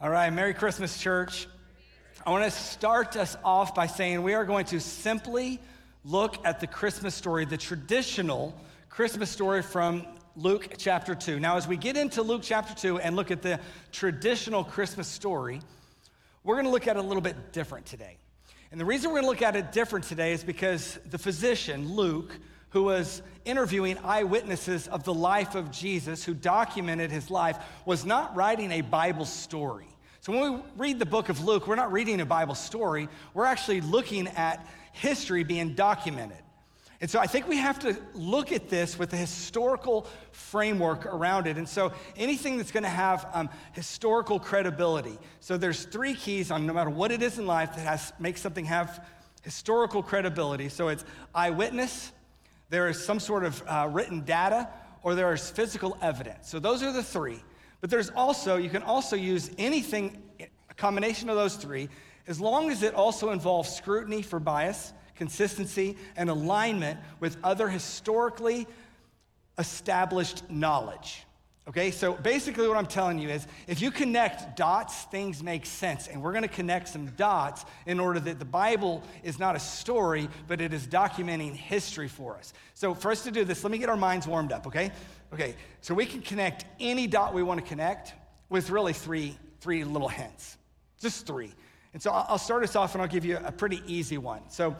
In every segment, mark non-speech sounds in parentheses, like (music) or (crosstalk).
All right, Merry Christmas, church. I want to start us off by saying we are going to simply look at the Christmas story, the traditional Christmas story from Luke chapter 2. Now, as we get into Luke chapter 2 and look at the traditional Christmas story, we're going to look at it a little bit different today. And the reason we're going to look at it different today is because the physician, Luke, who was interviewing eyewitnesses of the life of Jesus, who documented his life, was not writing a Bible story. So when we read the book of Luke, we're not reading a Bible story, we're actually looking at history being documented. And so I think we have to look at this with a historical framework around it. And so anything that's going to have um, historical credibility. So there's three keys on no matter what it is in life that has makes something have historical credibility. So it's eyewitness, there is some sort of uh, written data, or there is physical evidence. So those are the three. But there's also, you can also use anything, a combination of those three, as long as it also involves scrutiny for bias, consistency, and alignment with other historically established knowledge. Okay, so basically, what I'm telling you is if you connect dots, things make sense. And we're going to connect some dots in order that the Bible is not a story, but it is documenting history for us. So, for us to do this, let me get our minds warmed up, okay? Okay, so we can connect any dot we want to connect with really three, three little hints, just three. And so, I'll start us off and I'll give you a pretty easy one. So,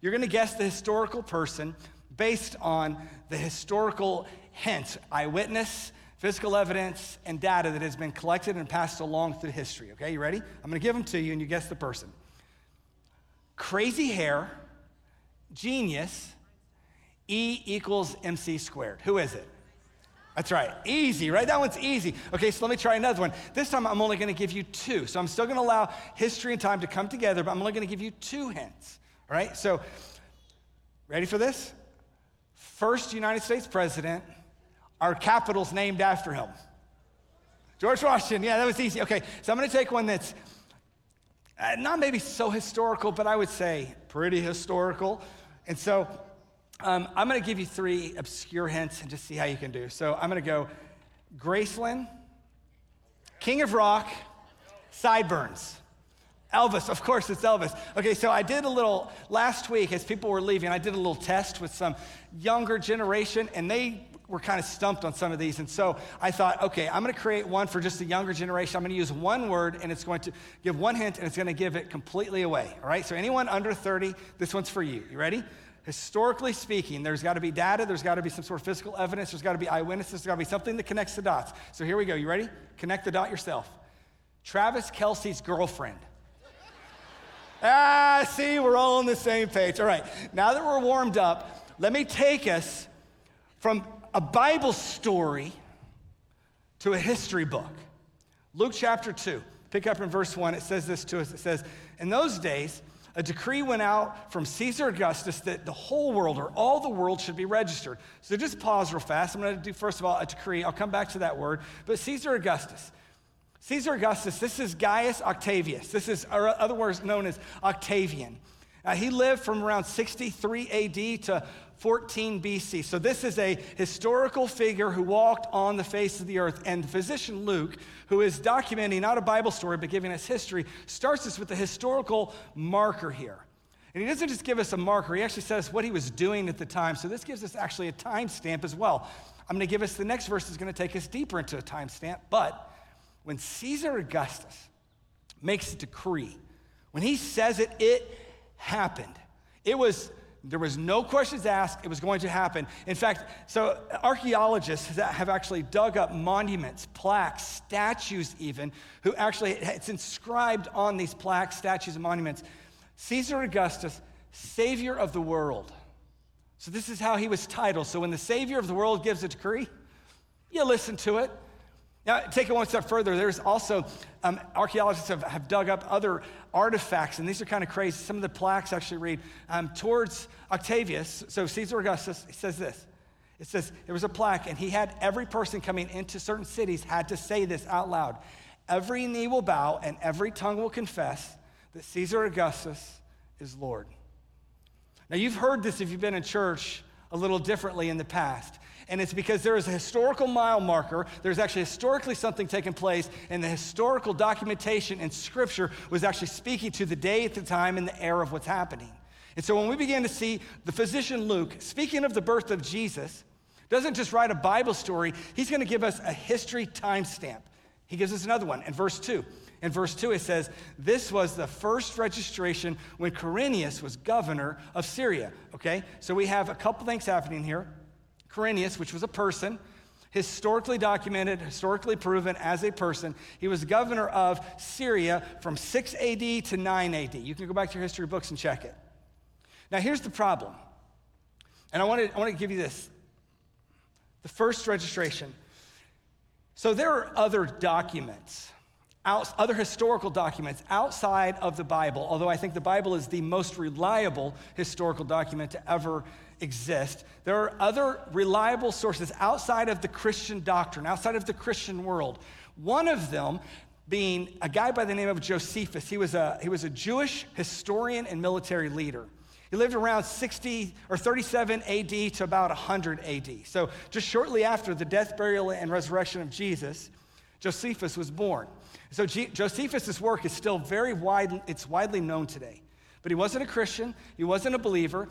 you're going to guess the historical person based on the historical hints eyewitness, physical evidence, and data that has been collected and passed along through history. Okay, you ready? I'm gonna give them to you and you guess the person. Crazy hair, genius, E equals MC squared. Who is it? That's right. Easy, right? That one's easy. Okay, so let me try another one. This time I'm only going to give you two. So I'm still going to allow history and time to come together, but I'm only going to give you two hints. All right? So, ready for this? First United States president, our capital's named after him. George Washington, yeah, that was easy. Okay, so I'm gonna take one that's uh, not maybe so historical, but I would say pretty historical. And so um, I'm gonna give you three obscure hints and just see how you can do. So I'm gonna go Graceland, King of Rock, Sideburns. Elvis, of course, it's Elvis. Okay, so I did a little, last week as people were leaving, I did a little test with some younger generation, and they were kind of stumped on some of these. And so I thought, okay, I'm going to create one for just the younger generation. I'm going to use one word and it's going to give one hint and it's going to give it completely away. All right? So anyone under 30, this one's for you. You ready? Historically speaking, there's got to be data, there's got to be some sort of physical evidence, there's got to be eyewitnesses, there's got to be something that connects the dots. So here we go. You ready? Connect the dot yourself. Travis Kelce's girlfriend. (laughs) ah, see, we're all on the same page. All right, now that we're warmed up, let me take us from a Bible story to a history book. Luke chapter 2, pick up in verse 1, it says this to us. It says, In those days, a decree went out from Caesar Augustus that the whole world or all the world should be registered. So just pause real fast. I'm going to do, first of all, a decree. I'll come back to that word. But Caesar Augustus. Caesar Augustus, this is Gaius Octavius. This is or other words known as Octavian. Uh, he lived from around 63 AD to 14 BC. So, this is a historical figure who walked on the face of the earth. And physician Luke, who is documenting not a Bible story, but giving us history, starts us with a historical marker here. And he doesn't just give us a marker, he actually says what he was doing at the time. So, this gives us actually a time stamp as well. I'm going to give us the next verse is going to take us deeper into a time stamp. But when Caesar Augustus makes a decree, when he says it, it happened. It was there was no questions asked, it was going to happen. In fact, so archaeologists have actually dug up monuments, plaques, statues, even, who actually, it's inscribed on these plaques, statues, and monuments Caesar Augustus, Savior of the world. So this is how he was titled. So when the Savior of the world gives a decree, you listen to it. Now, take it one step further. There's also, um, archaeologists have, have dug up other artifacts, and these are kind of crazy. Some of the plaques actually read um, towards Octavius, so Caesar Augustus, says this. It says there was a plaque, and he had every person coming into certain cities had to say this out loud. Every knee will bow, and every tongue will confess that Caesar Augustus is Lord. Now, you've heard this if you've been in church a little differently in the past. And it's because there is a historical mile marker. There's actually historically something taking place, and the historical documentation in Scripture was actually speaking to the day at the time and the era of what's happening. And so when we begin to see the physician Luke speaking of the birth of Jesus, doesn't just write a Bible story, he's going to give us a history timestamp. He gives us another one in verse 2. In verse 2, it says, This was the first registration when Quirinius was governor of Syria. Okay? So we have a couple things happening here. Quirinius, which was a person, historically documented, historically proven as a person. He was governor of Syria from 6 AD to 9 AD. You can go back to your history books and check it. Now, here's the problem. And I want to, I want to give you this the first registration. So there are other documents out, other historical documents outside of the Bible, although I think the Bible is the most reliable historical document to ever exist, there are other reliable sources outside of the Christian doctrine, outside of the Christian world. One of them being a guy by the name of Josephus. He was a, he was a Jewish historian and military leader. He lived around 60 or 37 AD to about 100 AD. So just shortly after the death, burial, and resurrection of Jesus, Josephus was born. So G- Josephus' work is still very wide, it's widely known today. But he wasn't a Christian, he wasn't a believer,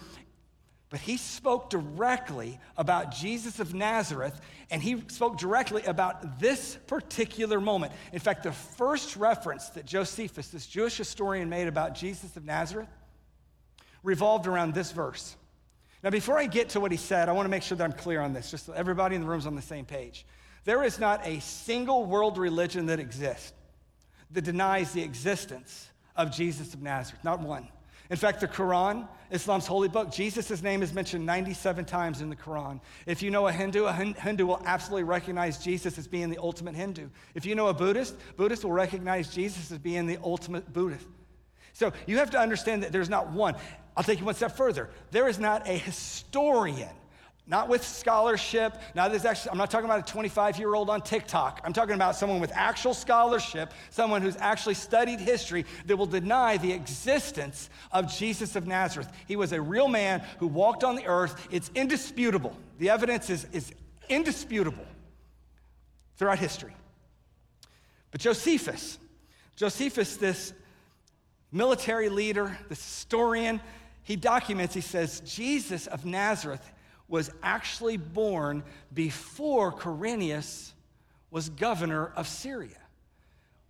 but he spoke directly about Jesus of Nazareth, and he spoke directly about this particular moment. In fact, the first reference that Josephus, this Jewish historian, made about Jesus of Nazareth revolved around this verse. Now, before I get to what he said, I want to make sure that I'm clear on this, just so everybody in the room is on the same page. There is not a single world religion that exists that denies the existence of Jesus of Nazareth. Not one. In fact, the Quran, Islam's holy book, Jesus' name is mentioned 97 times in the Quran. If you know a Hindu, a Hindu will absolutely recognize Jesus as being the ultimate Hindu. If you know a Buddhist, Buddhist will recognize Jesus as being the ultimate Buddhist. So you have to understand that there's not one. I'll take you one step further. There is not a historian not with scholarship. Now, this actually, I'm not talking about a 25 year old on TikTok. I'm talking about someone with actual scholarship, someone who's actually studied history that will deny the existence of Jesus of Nazareth. He was a real man who walked on the earth. It's indisputable. The evidence is, is indisputable throughout history. But Josephus, Josephus, this military leader, this historian, he documents, he says, Jesus of Nazareth was actually born before Quirinius was governor of Syria.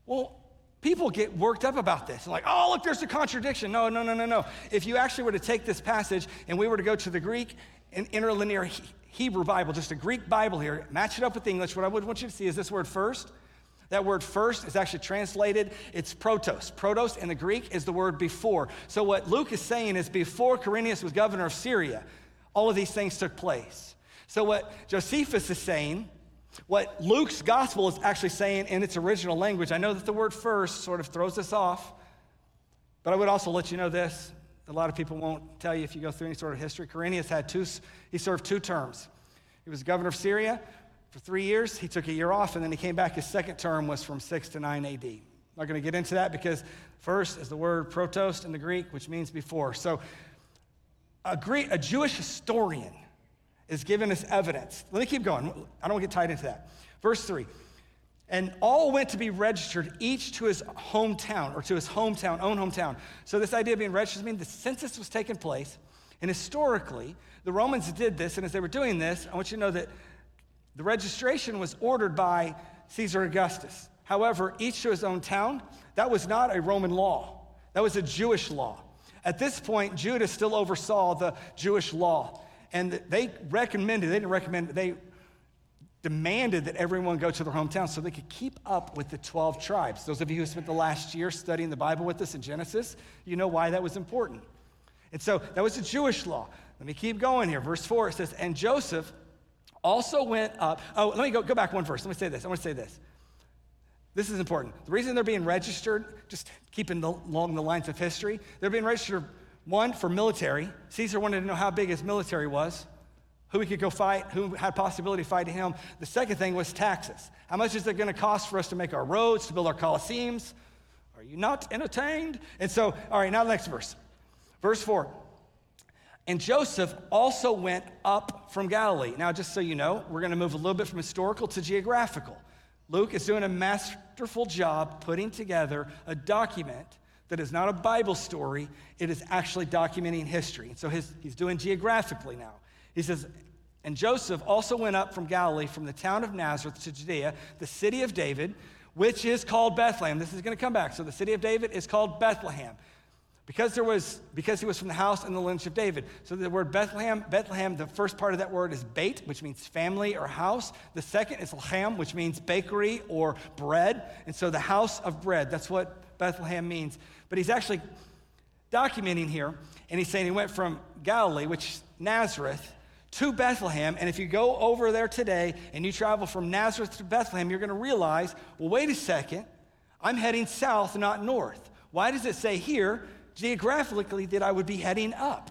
Well, people get worked up about this. Like, oh, look, there's a contradiction. No, no, no, no, no. If you actually were to take this passage and we were to go to the Greek and interlinear Hebrew Bible, just a Greek Bible here, match it up with English, what I would want you to see is this word first. That word first is actually translated, it's protos. Protos in the Greek is the word before. So what Luke is saying is before Quirinius was governor of Syria, all of these things took place. So, what Josephus is saying, what Luke's gospel is actually saying in its original language, I know that the word first sort of throws us off, but I would also let you know this. A lot of people won't tell you if you go through any sort of history. Quirinius had two, he served two terms. He was governor of Syria for three years. He took a year off, and then he came back. His second term was from 6 to 9 AD. I'm not going to get into that because first is the word protos in the Greek, which means before. So a, Greek, a Jewish historian is giving us evidence. Let me keep going. I don't want to get tied into that. Verse 3 and all went to be registered, each to his hometown or to his hometown, own hometown. So, this idea of being registered means the census was taking place. And historically, the Romans did this. And as they were doing this, I want you to know that the registration was ordered by Caesar Augustus. However, each to his own town, that was not a Roman law, that was a Jewish law. At this point, Judah still oversaw the Jewish law. And they recommended, they didn't recommend, they demanded that everyone go to their hometown so they could keep up with the 12 tribes. Those of you who spent the last year studying the Bible with us in Genesis, you know why that was important. And so that was the Jewish law. Let me keep going here. Verse 4 it says, And Joseph also went up. Oh, let me go, go back one verse. Let me say this. I want to say this. This is important. The reason they're being registered, just keeping the, along the lines of history, they're being registered, one, for military. Caesar wanted to know how big his military was, who he could go fight, who had possibility fighting him. The second thing was taxes. How much is it going to cost for us to make our roads, to build our colosseums? Are you not entertained? And so, all right, now the next verse. Verse 4. And Joseph also went up from Galilee. Now, just so you know, we're going to move a little bit from historical to geographical. Luke is doing a masterful job putting together a document that is not a Bible story, it is actually documenting history. And so his, he's doing geographically now. He says, and Joseph also went up from Galilee, from the town of Nazareth to Judea, the city of David, which is called Bethlehem. This is going to come back. So the city of David is called Bethlehem. Because there was, because he was from the house and the lineage of David. So the word Bethlehem, Bethlehem, the first part of that word is bait, which means family or house. The second is Lahem, which means bakery or bread. And so the house of bread, that's what Bethlehem means. But he's actually documenting here, and he's saying he went from Galilee, which is Nazareth, to Bethlehem. And if you go over there today and you travel from Nazareth to Bethlehem, you're going to realize, well, wait a second, I'm heading south, not north. Why does it say here, geographically, that I would be heading up?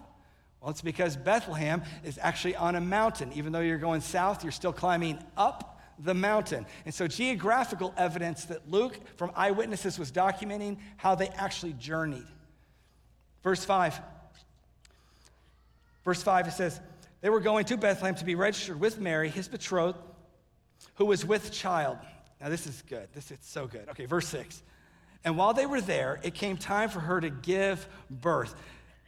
Well, it's because Bethlehem is actually on a mountain. Even though you're going south, you're still climbing up the mountain. And so, geographical evidence that Luke, from eyewitnesses, was documenting how they actually journeyed. Verse 5. Verse 5, it says, they were going to Bethlehem to be registered with Mary, his betrothed, who was with child. Now, this is good. This is so good. Okay, verse 6. And while they were there, it came time for her to give birth.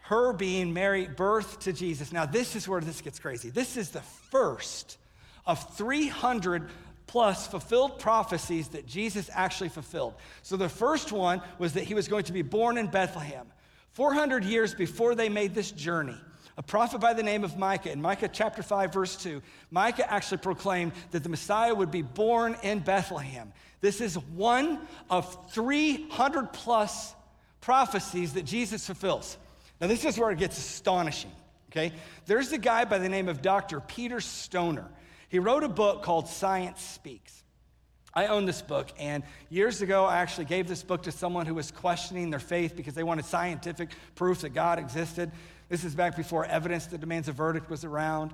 Her being Mary, birth to Jesus. Now, this is where this gets crazy. This is the first of 300 plus fulfilled prophecies that Jesus actually fulfilled. So, the first one was that he was going to be born in Bethlehem. 400 years before they made this journey, a prophet by the name of Micah, in Micah chapter 5, verse 2, Micah actually proclaimed that the Messiah would be born in Bethlehem. This is one of 300 plus prophecies that Jesus fulfills. Now, this is where it gets astonishing, okay? There's a guy by the name of Dr. Peter Stoner. He wrote a book called Science Speaks. I own this book, and years ago, I actually gave this book to someone who was questioning their faith because they wanted scientific proof that God existed. This is back before evidence that demands a verdict was around.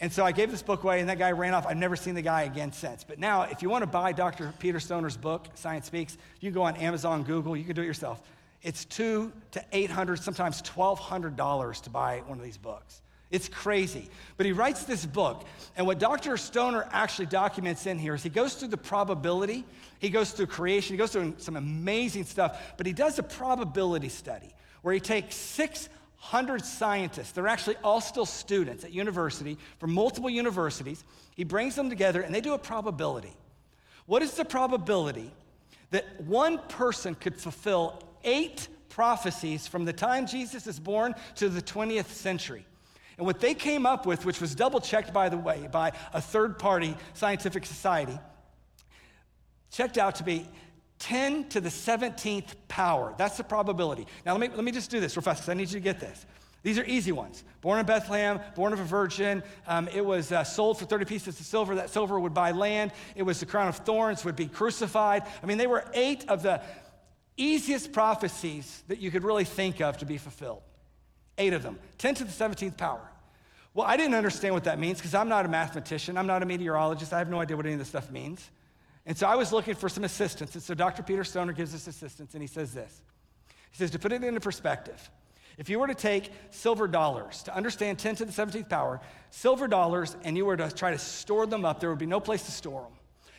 And so I gave this book away, and that guy ran off. I've never seen the guy again since. But now, if you want to buy Dr. Peter Stoner's book, Science Speaks, you can go on Amazon, Google, you can do it yourself. It's two to eight hundred, sometimes twelve hundred dollars to buy one of these books. It's crazy. But he writes this book, and what Dr. Stoner actually documents in here is he goes through the probability, he goes through creation, he goes through some amazing stuff, but he does a probability study where he takes six 100 scientists. They're actually all still students at university from multiple universities. He brings them together and they do a probability. What is the probability that one person could fulfill eight prophecies from the time Jesus is born to the 20th century? And what they came up with, which was double checked, by the way, by a third party scientific society, checked out to be 10 to the 17th power. That's the probability. Now, let me, let me just do this real fast I need you to get this. These are easy ones. Born in Bethlehem, born of a virgin. Um, it was uh, sold for 30 pieces of silver. That silver would buy land. It was the crown of thorns, would be crucified. I mean, they were eight of the easiest prophecies that you could really think of to be fulfilled. Eight of them. 10 to the 17th power. Well, I didn't understand what that means because I'm not a mathematician. I'm not a meteorologist. I have no idea what any of this stuff means. And so I was looking for some assistance. And so Dr. Peter Stoner gives us assistance, and he says this. He says, to put it into perspective, if you were to take silver dollars, to understand 10 to the 17th power, silver dollars, and you were to try to store them up, there would be no place to store them.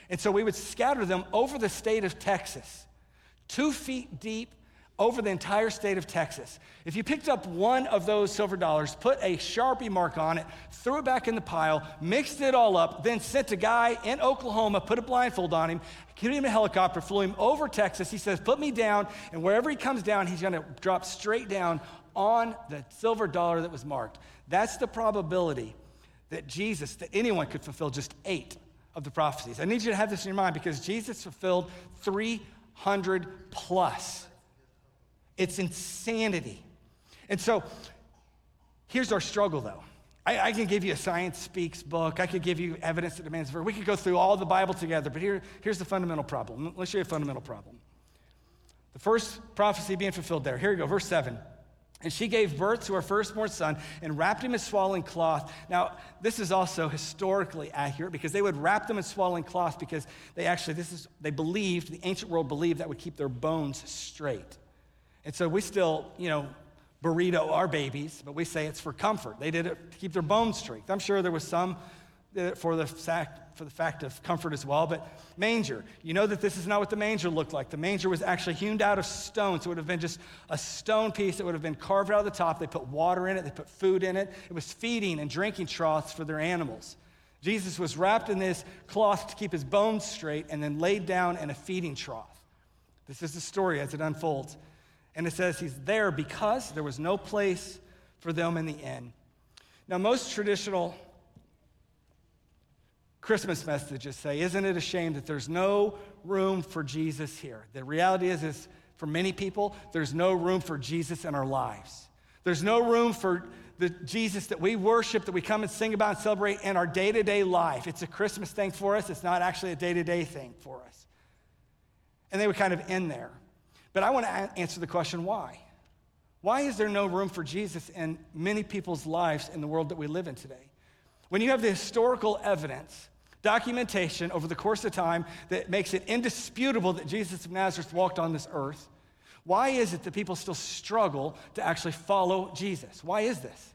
And so we would scatter them over the state of Texas, two feet deep over the entire state of Texas. If you picked up one of those silver dollars, put a Sharpie mark on it, threw it back in the pile, mixed it all up, then sent a guy in Oklahoma, put a blindfold on him, gave him in a helicopter, flew him over Texas. He says, Put me down, and wherever he comes down, he's gonna drop straight down on the silver dollar that was marked. That's the probability that Jesus, that anyone could fulfill just eight of the prophecies. I need you to have this in your mind because Jesus fulfilled 300 plus. It's insanity. And so here's our struggle, though. I, I, can give you a Science Speaks book. I could give you evidence that demands verdict. We could go through all the Bible together, but here, here's the fundamental problem. Let's show you a fundamental problem. The first prophecy being fulfilled there. Here we go, verse 7. And she gave birth to her firstborn son and wrapped him in swaddling cloth. Now, this is also historically accurate because they would wrap them in swaddling cloth because they actually, this is, they believed, the ancient world believed that would keep their bones straight. And so we still, you know, burrito our babies, but we say it's for comfort. They did it to keep their bone strength. I'm sure there was some for the fact, for the fact of comfort as well, but manger. You know that this is not what the manger looked like. The manger was actually hewn out of stone, so it would have been just a stone piece that would have been carved out of the top. They put water in it, they put food in it. It was feeding and drinking troughs for their animals. Jesus was wrapped in this cloth to keep his bones straight and then laid down in a feeding trough. This is the story as it unfolds. And it says he's there because there was no place for them in the inn. Now, most traditional Christmas messages say, Isn't it a shame that there's no room for Jesus here? The reality is, is for many people, there's no room for Jesus in our lives. There's no room for the Jesus that we worship, that we come and sing about and celebrate in our day to day life. It's a Christmas thing for us, it's not actually a day to day thing for us. And they would kind of end there. But I want to answer the question why? Why is there no room for Jesus in many people's lives in the world that we live in today? When you have the historical evidence, documentation over the course of time that makes it indisputable that Jesus of Nazareth walked on this earth, why is it that people still struggle to actually follow Jesus? Why is this?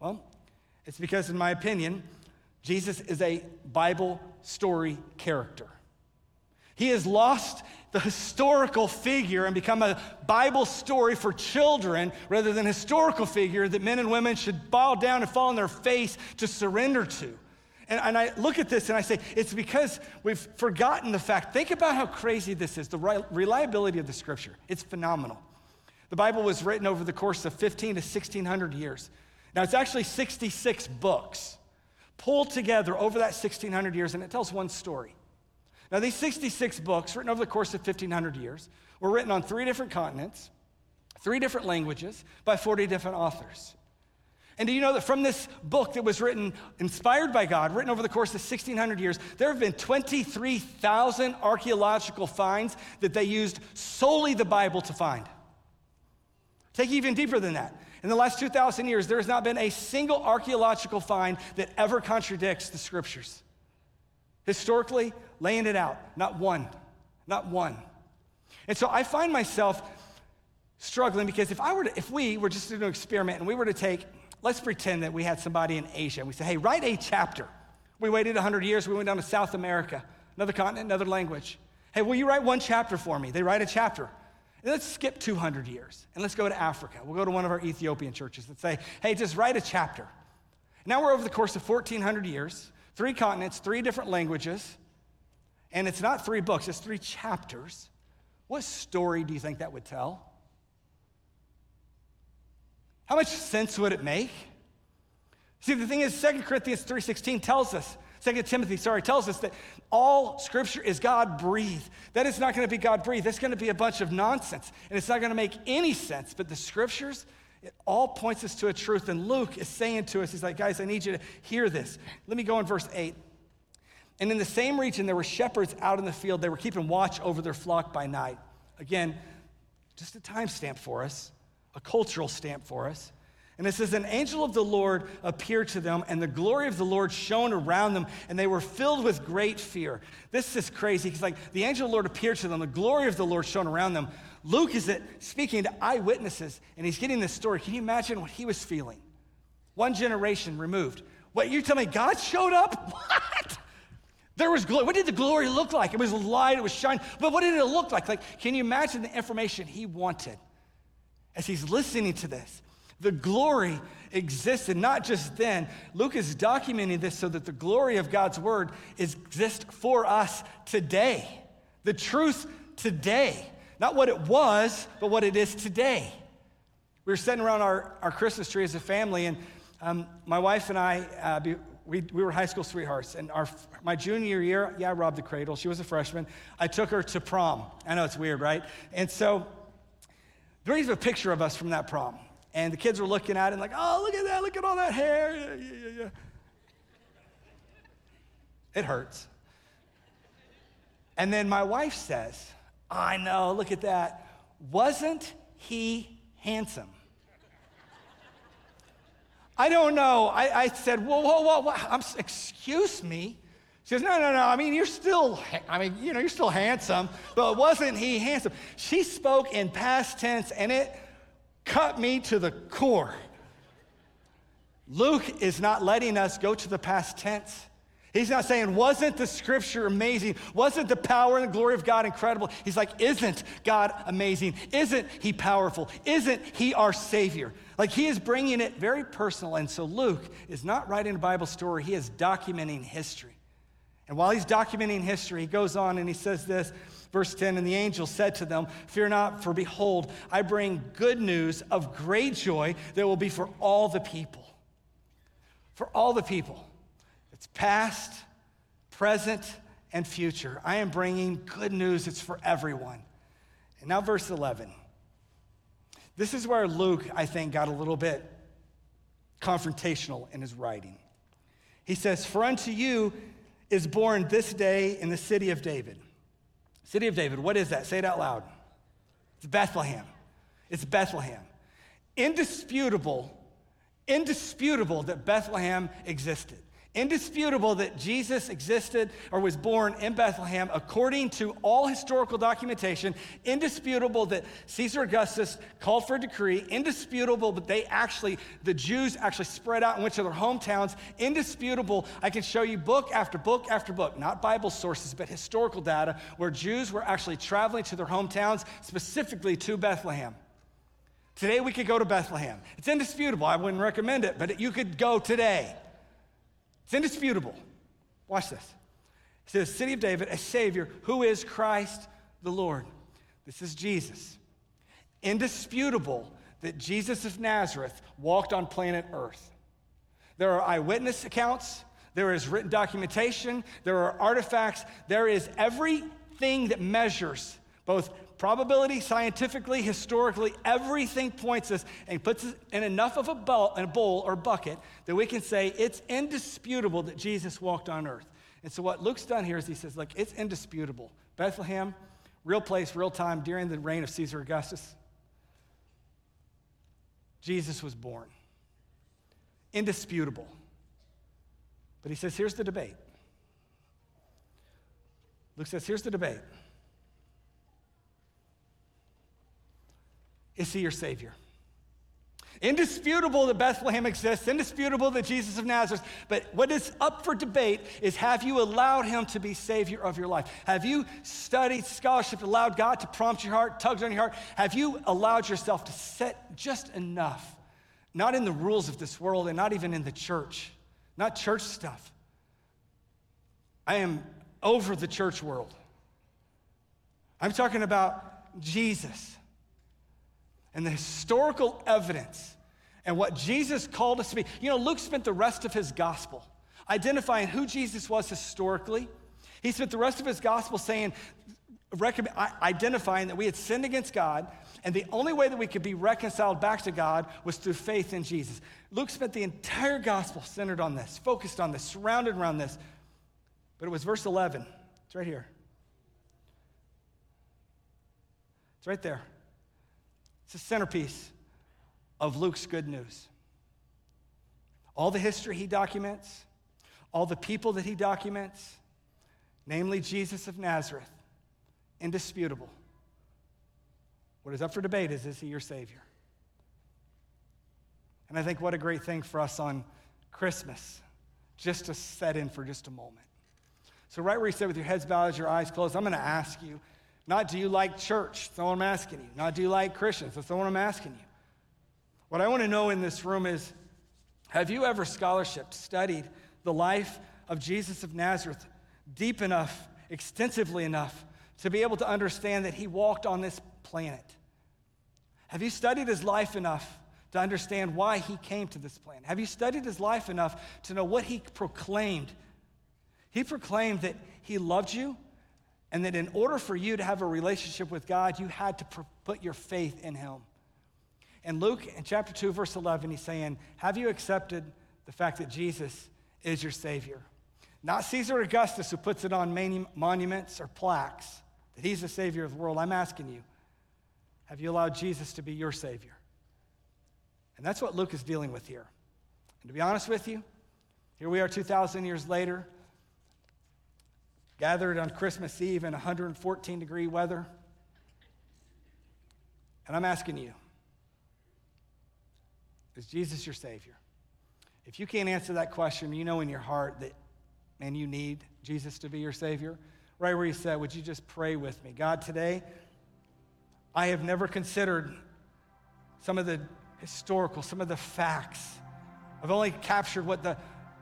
Well, it's because, in my opinion, Jesus is a Bible story character. He is lost the historical figure and become a Bible story for children rather than historical figure that men and women should bow down and fall on their face to surrender to. And, and I look at this and I say, it's because we've forgotten the fact. Think about how crazy this is the reliability of the scripture. It's phenomenal. The Bible was written over the course of 15 to 1600 years. Now, it's actually 66 books pulled together over that 1600 years, and it tells one story. Now, these 66 books, written over the course of 1,500 years, were written on three different continents, three different languages, by 40 different authors. And do you know that from this book that was written, inspired by God, written over the course of 1,600 years, there have been 23,000 archaeological finds that they used solely the Bible to find? Take even deeper than that. In the last 2,000 years, there has not been a single archaeological find that ever contradicts the scriptures. Historically, laying it out. Not one. Not one. And so I find myself struggling because if I were to, if we were just to do an experiment and we were to take, let's pretend that we had somebody in Asia and we said, hey, write a chapter. We waited 100 years, we went down to South America, another continent, another language. Hey, will you write one chapter for me? They write a chapter. And let's skip 200 years and let's go to Africa. We'll go to one of our Ethiopian churches and say, hey, just write a chapter. Now we're over the course of 1,400 years, three continents, three different languages and it's not three books, it's three chapters, what story do you think that would tell? How much sense would it make? See, the thing is, 2 Corinthians 3.16 tells us, 2 Timothy, sorry, tells us that all scripture is God breathed. That is not going to be God breathed. That's going to be a bunch of nonsense. And it's not going to make any sense. But the scriptures, it all points us to a truth. And Luke is saying to us, he's like, guys, I need you to hear this. Let me go in verse 8. And in the same region, there were shepherds out in the field. They were keeping watch over their flock by night. Again, just a time stamp for us, a cultural stamp for us. And it says, An angel of the Lord appeared to them, and the glory of the Lord shone around them, and they were filled with great fear. This is crazy because, like, the angel of the Lord appeared to them, the glory of the Lord shone around them. Luke is speaking to eyewitnesses, and he's getting this story. Can you imagine what he was feeling? One generation removed. What, you tell me God showed up? (laughs) What? There was glory. What did the glory look like? It was light, it was shining. But what did it look like? Like, can you imagine the information he wanted as he's listening to this? The glory existed not just then. Luke is documenting this so that the glory of God's word exists for us today. The truth today. Not what it was, but what it is today. We were sitting around our, our Christmas tree as a family, and um, my wife and I, uh, we, we were high school sweethearts. And our, my junior year, yeah, I robbed the cradle. She was a freshman. I took her to prom. I know it's weird, right? And so there's a picture of us from that prom. And the kids were looking at it and like, oh, look at that. Look at all that hair. Yeah, yeah, yeah. It hurts. And then my wife says, I know, look at that. Wasn't he handsome? I don't know. I, I said, whoa, whoa, whoa, whoa. I'm, excuse me. She goes, no, no, no. I mean, you're still, I mean, you know, you're still handsome, but wasn't he handsome? She spoke in past tense, and it cut me to the core. Luke is not letting us go to the past tense. He's not saying, wasn't the scripture amazing? Wasn't the power and the glory of God incredible? He's like, isn't God amazing? Isn't he powerful? Isn't he our Savior? Like he is bringing it very personal. And so Luke is not writing a Bible story, he is documenting history. And while he's documenting history, he goes on and he says this, verse 10 And the angel said to them, Fear not, for behold, I bring good news of great joy that will be for all the people. For all the people. It's past, present, and future. I am bringing good news. It's for everyone. And now, verse 11. This is where Luke, I think, got a little bit confrontational in his writing. He says, For unto you is born this day in the city of David. City of David, what is that? Say it out loud. It's Bethlehem. It's Bethlehem. Indisputable, indisputable that Bethlehem existed indisputable that Jesus existed or was born in Bethlehem according to all historical documentation, indisputable that Caesar Augustus called for a decree, indisputable that they actually, the Jews actually spread out and went to their hometowns, indisputable. I can show you book after book after book, not Bible sources, but historical data where Jews were actually traveling to their hometowns, specifically to Bethlehem. Today we could go to Bethlehem. It's indisputable. I wouldn't recommend it, but you could go today. It's indisputable. Watch this. It says, City of David, a Savior who is Christ the Lord. This is Jesus. Indisputable that Jesus of Nazareth walked on planet Earth. There are eyewitness accounts, there is written documentation, there are artifacts, there is everything that measures both probability, scientifically, historically, everything points us and puts us in enough of a bowl, a bowl or bucket that we can say it's indisputable that Jesus walked on earth. And so what Luke's done here is he says, look, it's indisputable. Bethlehem, real place, real time, during the reign of Caesar Augustus, Jesus was born. Indisputable. But he says, here's the debate. Luke says, here's the debate. Is he your Savior? Indisputable that Bethlehem exists, indisputable that Jesus of Nazareth, but what is up for debate is have you allowed him to be Savior of your life? Have you studied scholarship, allowed God to prompt your heart, tugged on your heart? Have you allowed yourself to set just enough, not in the rules of this world and not even in the church, not church stuff? I am over the church world. I'm talking about Jesus and the historical evidence and what Jesus called us to be. You know, Luke spent the rest of his gospel identifying who Jesus was historically. He spent the rest of his gospel saying, identifying that we had sinned against God, and the only way that we could be reconciled back to God was through faith in Jesus. Luke spent the entire gospel centered on this, focused on this, surrounded around this. But it was verse 11. It's right here. It's right there. It's the centerpiece of Luke's good news. All the history he documents, all the people that he documents, namely Jesus of Nazareth, indisputable. What is up for debate is is he your Savior? And I think what a great thing for us on Christmas, just to set in for just a moment. So, right where you sit with your heads bowed, your eyes closed, I'm going to ask you not do you like church? That's all I'm asking you. Not do you like Christians? That's all I'm asking you. What I want to know in this room is have you ever scholarship studied the life of Jesus of Nazareth deep enough, extensively enough to be able to understand that he walked on this planet? Have you studied his life enough to understand why he came to this planet? Have you studied his life enough to know what he proclaimed? He proclaimed that he loved you and that in order for you to have a relationship with God, you had to put your faith in Him. And Luke, in chapter 2, verse 11, he's saying, Have you accepted the fact that Jesus is your Savior? Not Caesar Augustus, who puts it on monuments or plaques, that he's the Savior of the world. I'm asking you, have you allowed Jesus to be your Savior? And that's what Luke is dealing with here. And to be honest with you, here we are 2,000 years later gathered on Christmas Eve in 114 degree weather. And I'm asking you, Is Jesus your Savior? If you can't answer that question, you know in your heart that, man, you need Jesus to be your Savior, right where you said, would you just pray with me? God, today, I have never considered some of the historical, some of the facts. I've only captured what the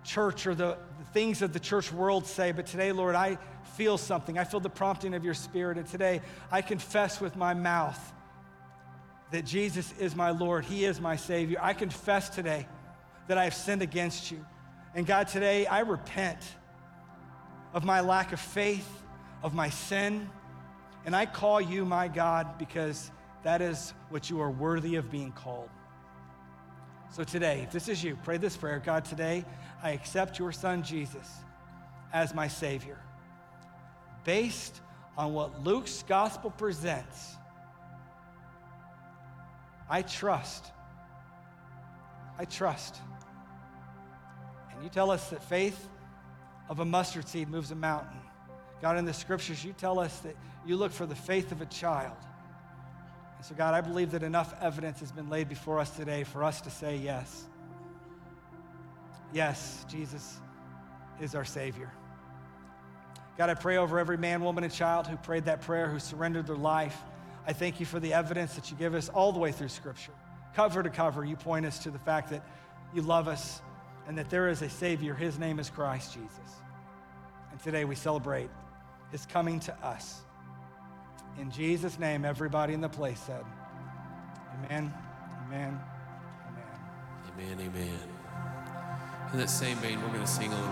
church or the, the things of the church world say, but today, Lord, I feel something. I feel the prompting of your spirit, and today I confess with my mouth that Jesus is my Lord, He is my Savior. I confess today that I have sinned against you. And God, today I repent of my lack of faith, of my sin, and I call you my God because that is what you are worthy of being called. So today, if this is you, pray this prayer God, today I accept your Son Jesus as my Savior. Based on what Luke's gospel presents, I trust. I trust. And you tell us that faith of a mustard seed moves a mountain. God, in the scriptures, you tell us that you look for the faith of a child. So, God, I believe that enough evidence has been laid before us today for us to say yes. Yes, Jesus is our Savior. God, I pray over every man, woman, and child who prayed that prayer, who surrendered their life. I thank you for the evidence that you give us all the way through Scripture. Cover to cover, you point us to the fact that you love us and that there is a Savior. His name is Christ Jesus. And today we celebrate his coming to us. In Jesus' name, everybody in the place said, Amen, amen, amen. Amen, amen. In that same vein, we're going to sing a little